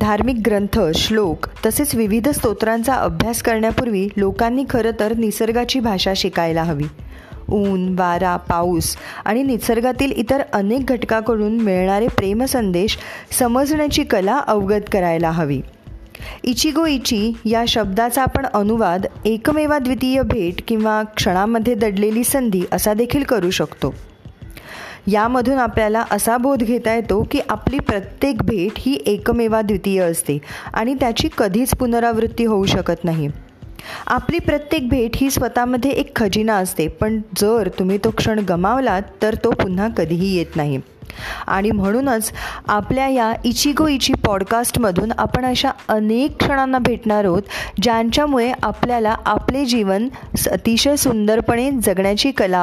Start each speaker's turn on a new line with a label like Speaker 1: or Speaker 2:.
Speaker 1: धार्मिक ग्रंथ श्लोक तसेच विविध स्तोत्रांचा अभ्यास करण्यापूर्वी लोकांनी खरं तर निसर्गाची भाषा शिकायला हवी. ऊन वारा पाऊस आणि निसर्गातील इतर अनेक घटकाकडून मिळणारे प्रेमसंदेश समजण्याची कला अवगत करायला हवी. इचिगो इची या शब्दाचा आपण अनुवाद एकमेवा द्वितीय भेट किंवा क्षणामध्ये दडलेली संधी असा देखील करू शकतो. यामधून आपल्याला असा बोध घेता येतो की आपली प्रत्येक भेट ही एकमेवा द्वितीय असते आणि त्याची कधीच पुनरावृत्ती होऊ शकत नाही. आपली प्रत्येक भेट ही स्वतःमध्ये एक खजिना असते पण जर तुम्ही तो क्षण गमावलात तर तो पुन्हा कधीही येत नाही. आणि म्हणूनच आपल्या या इचिगो इची पॉडकास्टमधून आपण अशा अनेक क्षणांना भेटणार आहोत ज्यांच्यामुळे आपल्याला आपले जीवन अतिशय सुंदरपणे जगण्याची कला